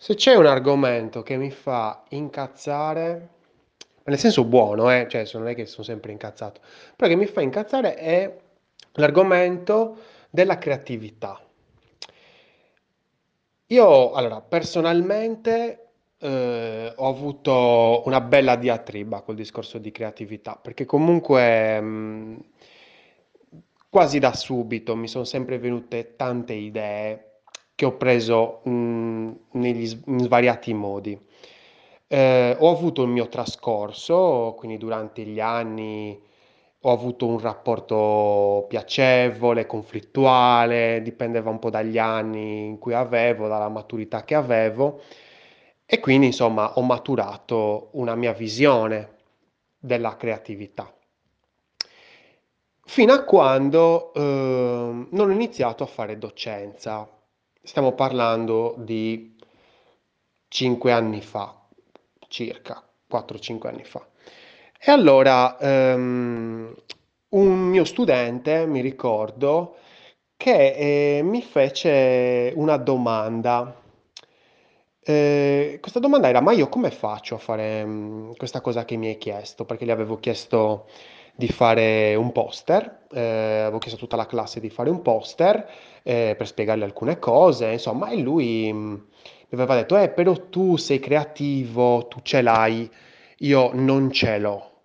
Se c'è un argomento che mi fa incazzare, nel senso buono, eh, cioè non è che sono sempre incazzato, però che mi fa incazzare è l'argomento della creatività. Io, allora, personalmente eh, ho avuto una bella diatriba col discorso di creatività, perché comunque mh, quasi da subito mi sono sempre venute tante idee che ho preso mh, negli s- in svariati modi. Eh, ho avuto il mio trascorso, quindi durante gli anni ho avuto un rapporto piacevole, conflittuale, dipendeva un po' dagli anni in cui avevo, dalla maturità che avevo e quindi insomma ho maturato una mia visione della creatività. Fino a quando ehm, non ho iniziato a fare docenza. Stiamo parlando di 5 anni fa, circa 4-5 anni fa. E allora ehm, un mio studente, mi ricordo, che eh, mi fece una domanda. Eh, questa domanda era: ma io come faccio a fare mm, questa cosa che mi hai chiesto? Perché gli avevo chiesto di fare un poster, eh, avevo chiesto a tutta la classe di fare un poster eh, per spiegargli alcune cose, insomma, e lui mm, mi aveva detto: Eh, però tu sei creativo, tu ce l'hai, io non ce l'ho.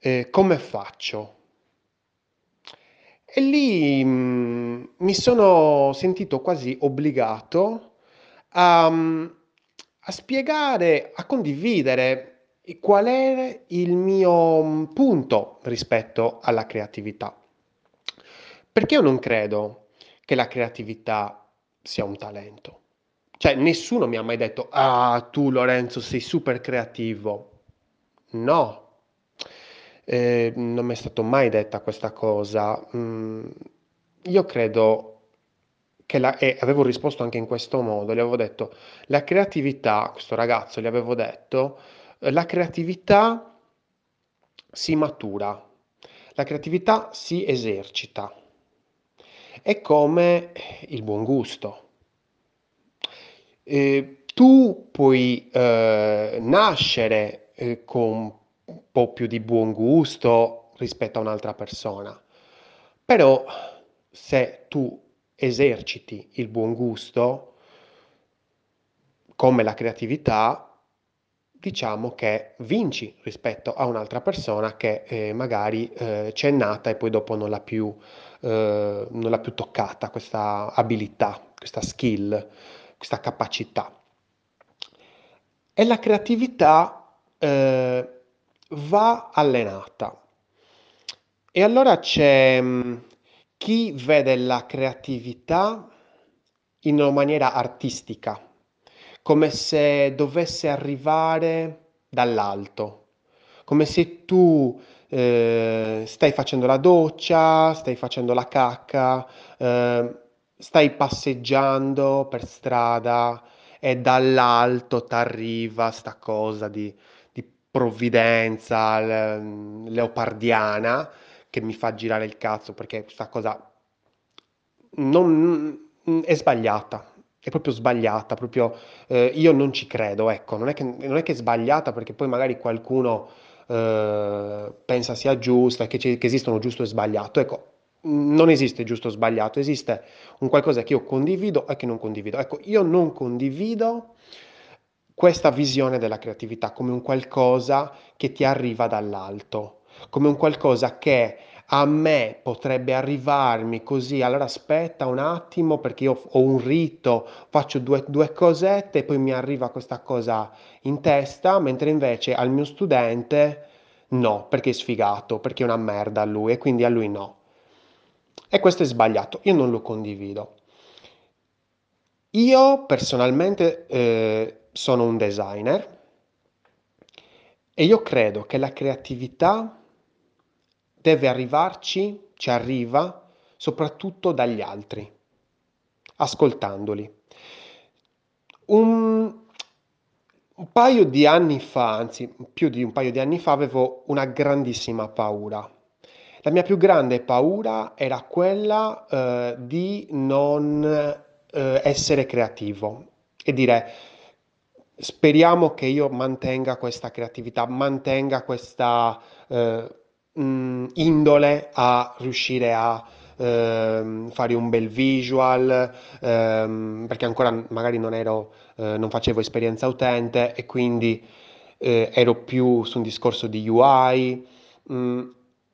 Eh, come faccio? E lì mh, mi sono sentito quasi obbligato a, mh, a spiegare, a condividere qual è il mio mh, punto rispetto alla creatività. Perché io non credo che la creatività sia un talento. Cioè, nessuno mi ha mai detto, ah, tu Lorenzo sei super creativo. No, eh, non mi è stato mai detta questa cosa. Mm, io credo che la, e avevo risposto anche in questo modo, gli avevo detto, la creatività, questo ragazzo gli avevo detto, la creatività si matura, la creatività si esercita, è come il buon gusto. Eh, tu puoi eh, nascere eh, con un po' più di buon gusto rispetto a un'altra persona, però se tu eserciti il buon gusto, come la creatività, diciamo che vinci rispetto a un'altra persona che eh, magari eh, c'è nata e poi dopo non l'ha più, eh, non l'ha più toccata questa abilità, questa skill, questa capacità. E la creatività eh, va allenata. E allora c'è mh, chi vede la creatività in una maniera artistica, come se dovesse arrivare dall'alto, come se tu eh, stai facendo la doccia, stai facendo la cacca, eh, stai passeggiando per strada e dall'alto ti arriva sta cosa di, di provvidenza le- leopardiana che mi fa girare il cazzo perché questa cosa non, è sbagliata. È proprio sbagliata, proprio eh, io non ci credo, ecco, non è che, non è che è sbagliata perché poi magari qualcuno eh, pensa sia giusta, che, che esistono giusto e sbagliato. Ecco, non esiste giusto o sbagliato, esiste un qualcosa che io condivido e che non condivido. Ecco, io non condivido questa visione della creatività come un qualcosa che ti arriva dall'alto, come un qualcosa che a me potrebbe arrivarmi così, allora aspetta un attimo perché io ho un rito, faccio due, due cosette e poi mi arriva questa cosa in testa, mentre invece al mio studente no, perché è sfigato, perché è una merda a lui e quindi a lui no. E questo è sbagliato, io non lo condivido. Io personalmente eh, sono un designer e io credo che la creatività deve arrivarci, ci arriva soprattutto dagli altri, ascoltandoli. Un, un paio di anni fa, anzi più di un paio di anni fa, avevo una grandissima paura. La mia più grande paura era quella eh, di non eh, essere creativo e dire speriamo che io mantenga questa creatività, mantenga questa eh, mh, indole a riuscire a ehm, fare un bel visual, ehm, perché ancora magari non ero, eh, non facevo esperienza utente e quindi eh, ero più su un discorso di UI. mh,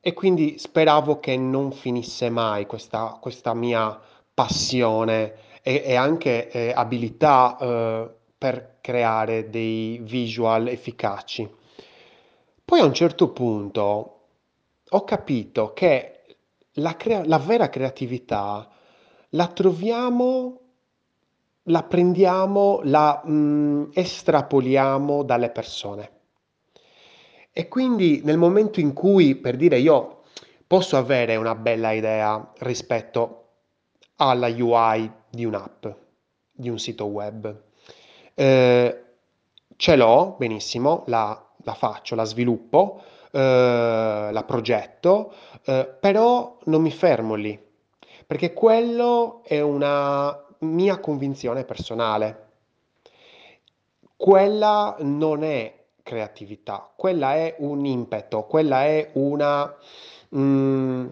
e quindi speravo che non finisse mai questa, questa mia passione e, e anche eh, abilità eh, per creare dei visual efficaci. Poi a un certo punto ho capito che la, crea- la vera creatività la troviamo, la prendiamo, la mm, estrapoliamo dalle persone. E quindi nel momento in cui, per dire, io posso avere una bella idea rispetto alla UI di un'app, di un sito web, eh, ce l'ho benissimo, la, la faccio, la sviluppo, eh, la progetto, eh, però non mi fermo lì, perché quello è una mia convinzione personale. Quella non è creatività, quella è un impeto, quella è una, mm,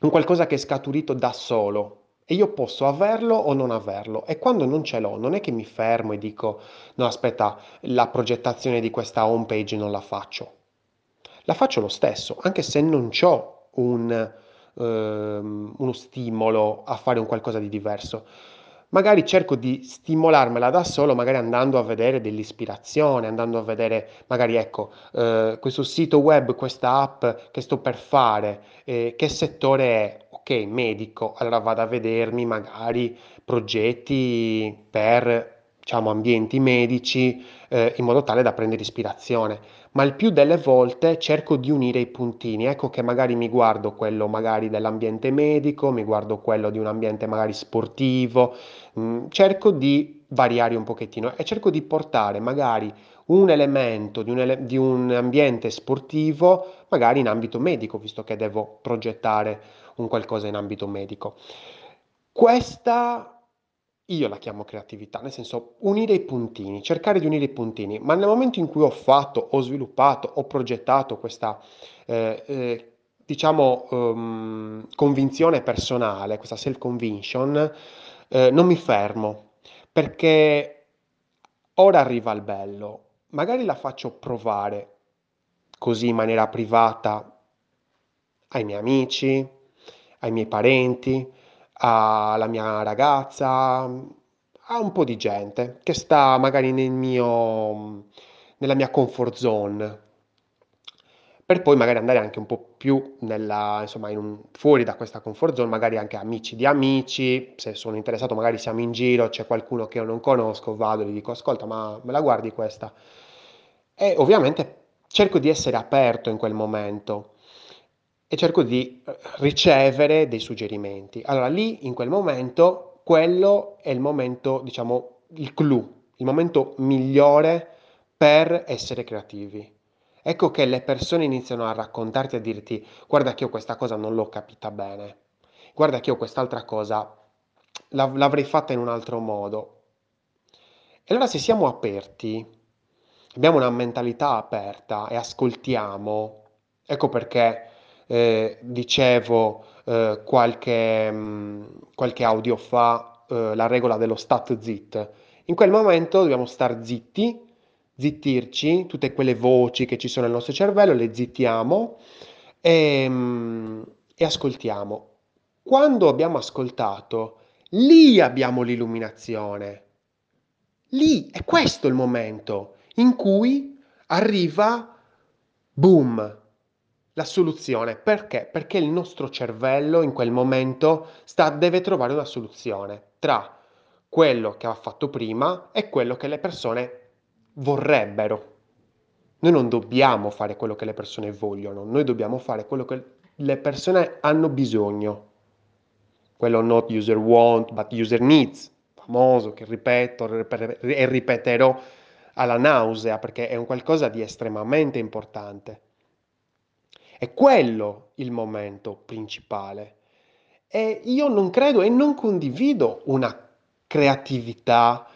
un qualcosa che è scaturito da solo. E io posso averlo o non averlo. E quando non ce l'ho, non è che mi fermo e dico, no, aspetta, la progettazione di questa home page non la faccio. La faccio lo stesso, anche se non ho un, ehm, uno stimolo a fare un qualcosa di diverso. Magari cerco di stimolarmela da solo, magari andando a vedere dell'ispirazione, andando a vedere, magari ecco, eh, questo sito web, questa app che sto per fare, eh, che settore è? Ok, medico, allora vado a vedermi magari progetti per, diciamo, ambienti medici, eh, in modo tale da prendere ispirazione ma il più delle volte cerco di unire i puntini. Ecco che magari mi guardo quello magari dell'ambiente medico, mi guardo quello di un ambiente magari sportivo, mh, mm, cerco di variare un pochettino e cerco di portare magari un elemento di un, ele- di un ambiente sportivo magari in ambito medico, visto che devo progettare un qualcosa in ambito medico. Questa io la chiamo creatività, nel senso unire i puntini, cercare di unire i puntini, ma nel momento in cui ho fatto, ho sviluppato, ho progettato questa, eh, eh, diciamo, um, convinzione personale, questa self-conviction, eh, non mi fermo, perché ora arriva il bello, magari la faccio provare così in maniera privata ai miei amici, ai miei parenti, alla mia ragazza, a un po' di gente che sta magari nel mio, nella mia comfort zone, per poi magari andare anche un po' più nella, insomma, in un, fuori da questa comfort zone, magari anche amici di amici, se sono interessato magari siamo in giro, c'è qualcuno che io non conosco, vado e gli dico ascolta ma me la guardi questa? E ovviamente cerco di essere aperto in quel momento e cerco di eh, ricevere dei suggerimenti. Allora lì, in quel momento, quello è il momento, diciamo, il clou, il momento migliore per essere creativi. Ecco che le persone iniziano a raccontarti, a dirti, guarda che io questa cosa non l'ho capita bene, guarda che io quest'altra cosa l'avrei fatta in un altro modo. E allora se siamo aperti, abbiamo una mentalità aperta e ascoltiamo, ecco perché eh, dicevo eh, qualche, mh, mm, qualche audio fa eh, la regola dello stat zit. In quel momento dobbiamo star zitti, zittirci, tutte quelle voci che ci sono nel nostro cervello, le zittiamo e, mh, mm, e ascoltiamo. Quando abbiamo ascoltato, lì abbiamo l'illuminazione. Lì è questo il momento in cui arriva, boom, la soluzione. Perché? Perché il nostro cervello in quel momento sta, deve trovare una soluzione tra quello che ha fatto prima e quello che le persone vorrebbero. Noi non dobbiamo fare quello che le persone vogliono, noi dobbiamo fare quello che le persone hanno bisogno. Quello not user want, but user needs, famoso che ripeto e ripeterò alla nausea perché è un qualcosa di estremamente importante. È quello il momento principale. E io non credo e non condivido una creatività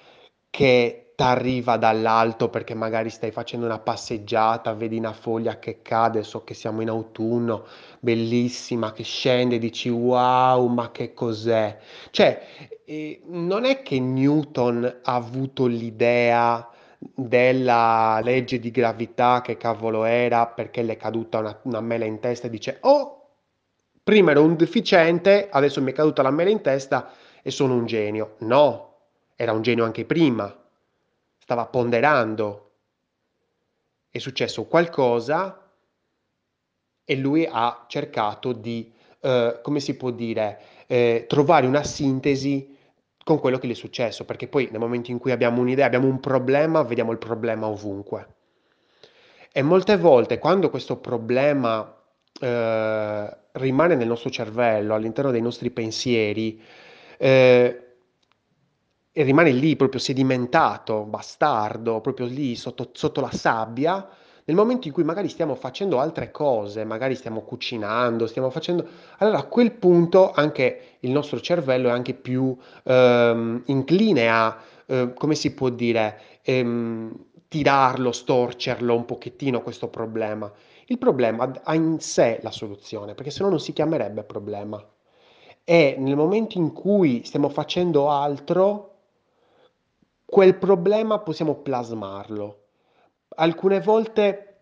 che t'arriva dall'alto perché magari stai facendo una passeggiata, vedi una foglia che cade, so che siamo in autunno, bellissima, che scende, dici wow, ma che cos'è? Cioè, eh, non è che Newton ha avuto l'idea della legge di gravità, che cavolo era, perché le è caduta una, una mela in testa e dice, oh, prima ero un deficiente, adesso mi è caduta la mela in testa e sono un genio. No, era un genio anche prima, stava ponderando. È successo qualcosa e lui ha cercato di, eh, come si può dire, eh, trovare una sintesi con quello che gli è successo, perché poi nel momento in cui abbiamo un'idea, abbiamo un problema, vediamo il problema ovunque. E molte volte quando questo problema eh, rimane nel nostro cervello, all'interno dei nostri pensieri, eh, e rimane lì proprio sedimentato, bastardo, proprio lì sotto, sotto la sabbia, nel momento in cui magari stiamo facendo altre cose, magari stiamo cucinando, stiamo facendo... Allora a quel punto anche il nostro cervello è anche più ehm, incline a, eh, come si può dire, ehm, tirarlo, storcerlo un pochettino questo problema. Il problema ha in sé la soluzione, perché se no non si chiamerebbe problema. E nel momento in cui stiamo facendo altro, quel problema possiamo plasmarlo alcune volte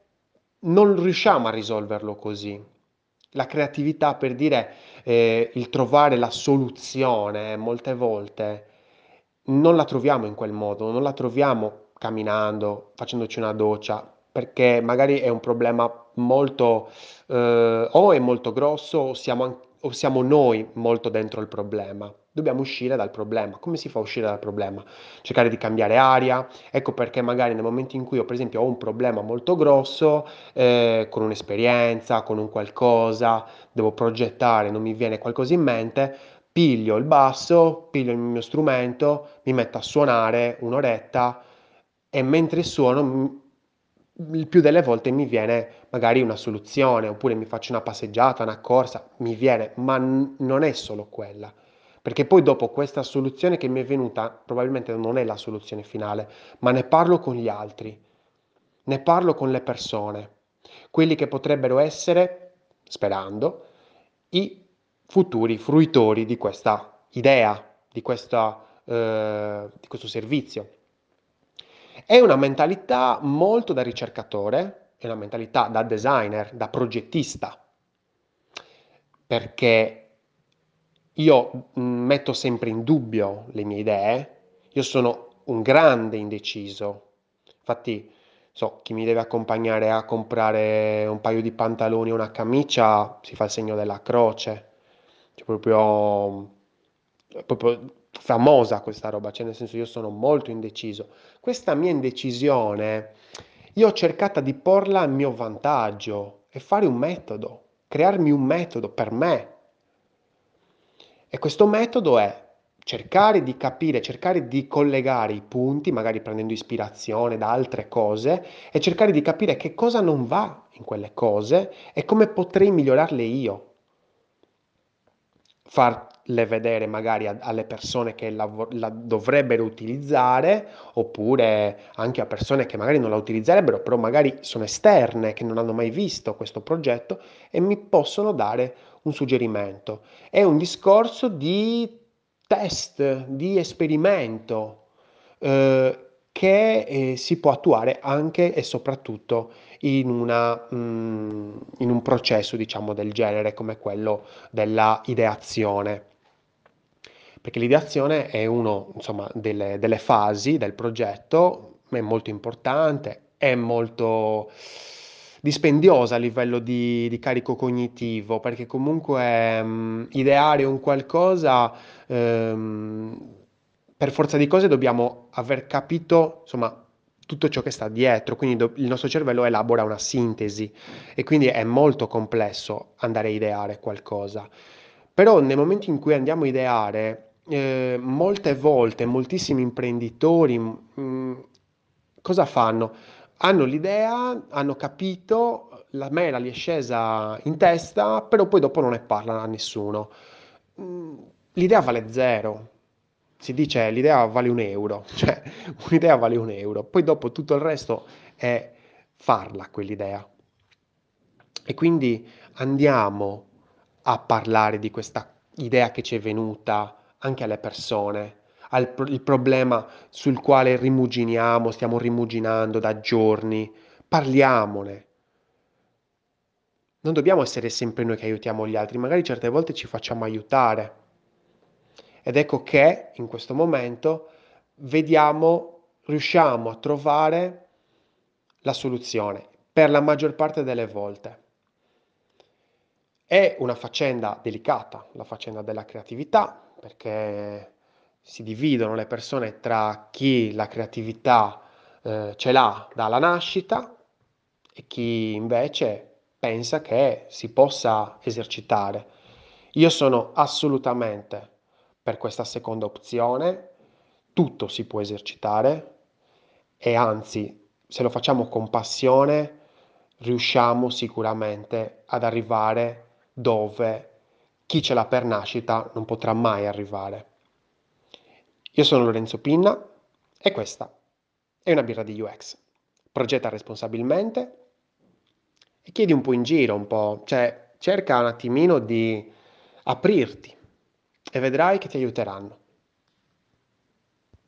non riusciamo a risolverlo così. La creatività, per dire, eh, il trovare la soluzione, molte volte non la troviamo in quel modo, non la troviamo camminando, facendoci una doccia, perché magari è un problema molto, eh, o è molto grosso o siamo, o siamo noi molto dentro il problema. Dobbiamo uscire dal problema. Come si fa a uscire dal problema? Cercare di cambiare aria. Ecco perché magari nel momento in cui io, per esempio, ho un problema molto grosso, eh, con un'esperienza, con un qualcosa, devo progettare, non mi viene qualcosa in mente, piglio il basso, piglio il mio strumento, mi metto a suonare un'oretta e mentre suono il più delle volte mi viene magari una soluzione oppure mi faccio una passeggiata, una corsa, mi viene, ma n- non è solo quella perché poi dopo questa soluzione che mi è venuta probabilmente non è la soluzione finale, ma ne parlo con gli altri, ne parlo con le persone, quelli che potrebbero essere, sperando, i futuri fruitori di questa idea, di, questa, eh, di questo servizio. È una mentalità molto da ricercatore, è una mentalità da designer, da progettista, perché io mm, metto sempre in dubbio le mie idee, io sono un grande indeciso, infatti so, chi mi deve accompagnare a comprare un paio di pantaloni o una camicia si fa il segno della croce, cioè proprio, proprio famosa questa roba, cioè nel senso io sono molto indeciso. Questa mia indecisione io ho cercato di porla a mio vantaggio e fare un metodo, crearmi un metodo per me, e questo metodo è cercare di capire, cercare di collegare i punti, magari prendendo ispirazione da altre cose, e cercare di capire che cosa non va in quelle cose e come potrei migliorarle io. Farle vedere magari a, alle persone che la, la, dovrebbero utilizzare, oppure anche a persone che magari non la utilizzerebbero, però magari sono esterne, che non hanno mai visto questo progetto e mi possono dare un suggerimento, è un discorso di test, di esperimento eh, che eh, si può attuare anche e soprattutto in, una, mm, in un processo diciamo del genere come quello della ideazione. Perché l'ideazione è una delle, delle, fasi del progetto, è molto importante, è molto dispendiosa a livello di, di carico cognitivo, perché comunque um, ideare un qualcosa, um, per forza di cose dobbiamo aver capito, insomma, tutto ciò che sta dietro, quindi do- il nostro cervello elabora una sintesi e quindi è molto complesso andare a ideare qualcosa. Però nel momento in cui andiamo a ideare, eh, molte volte moltissimi imprenditori mh, mm, cosa fanno? Hanno l'idea, hanno capito, la mela gli è scesa in testa, però poi dopo non ne parlano a nessuno. Mm, l'idea vale zero. si dice l'idea vale un euro, cioè un'idea vale un euro, poi dopo tutto il resto è farla quell'idea. E quindi andiamo a parlare di questa idea che ci è venuta anche alle persone, al il problema sul quale rimuginiamo, stiamo rimuginando da giorni, parliamone. Non dobbiamo essere sempre noi che aiutiamo gli altri, magari certe volte ci facciamo aiutare. Ed ecco che in questo momento vediamo, riusciamo a trovare la soluzione per la maggior parte delle volte. È una faccenda delicata, la faccenda della creatività, perché si dividono le persone tra chi la creatività eh, ce l'ha dalla nascita e chi invece pensa che si possa esercitare. Io sono assolutamente per questa seconda opzione, tutto si può esercitare e anzi, se lo facciamo con passione, riusciamo sicuramente ad arrivare dove chi ce l'ha per nascita non potrà mai arrivare. Io sono Lorenzo Pinna e questa è una birra di UX. Progetta responsabilmente e chiedi un po' in giro, un po', cioè cerca un attimino di aprirti e vedrai che ti aiuteranno.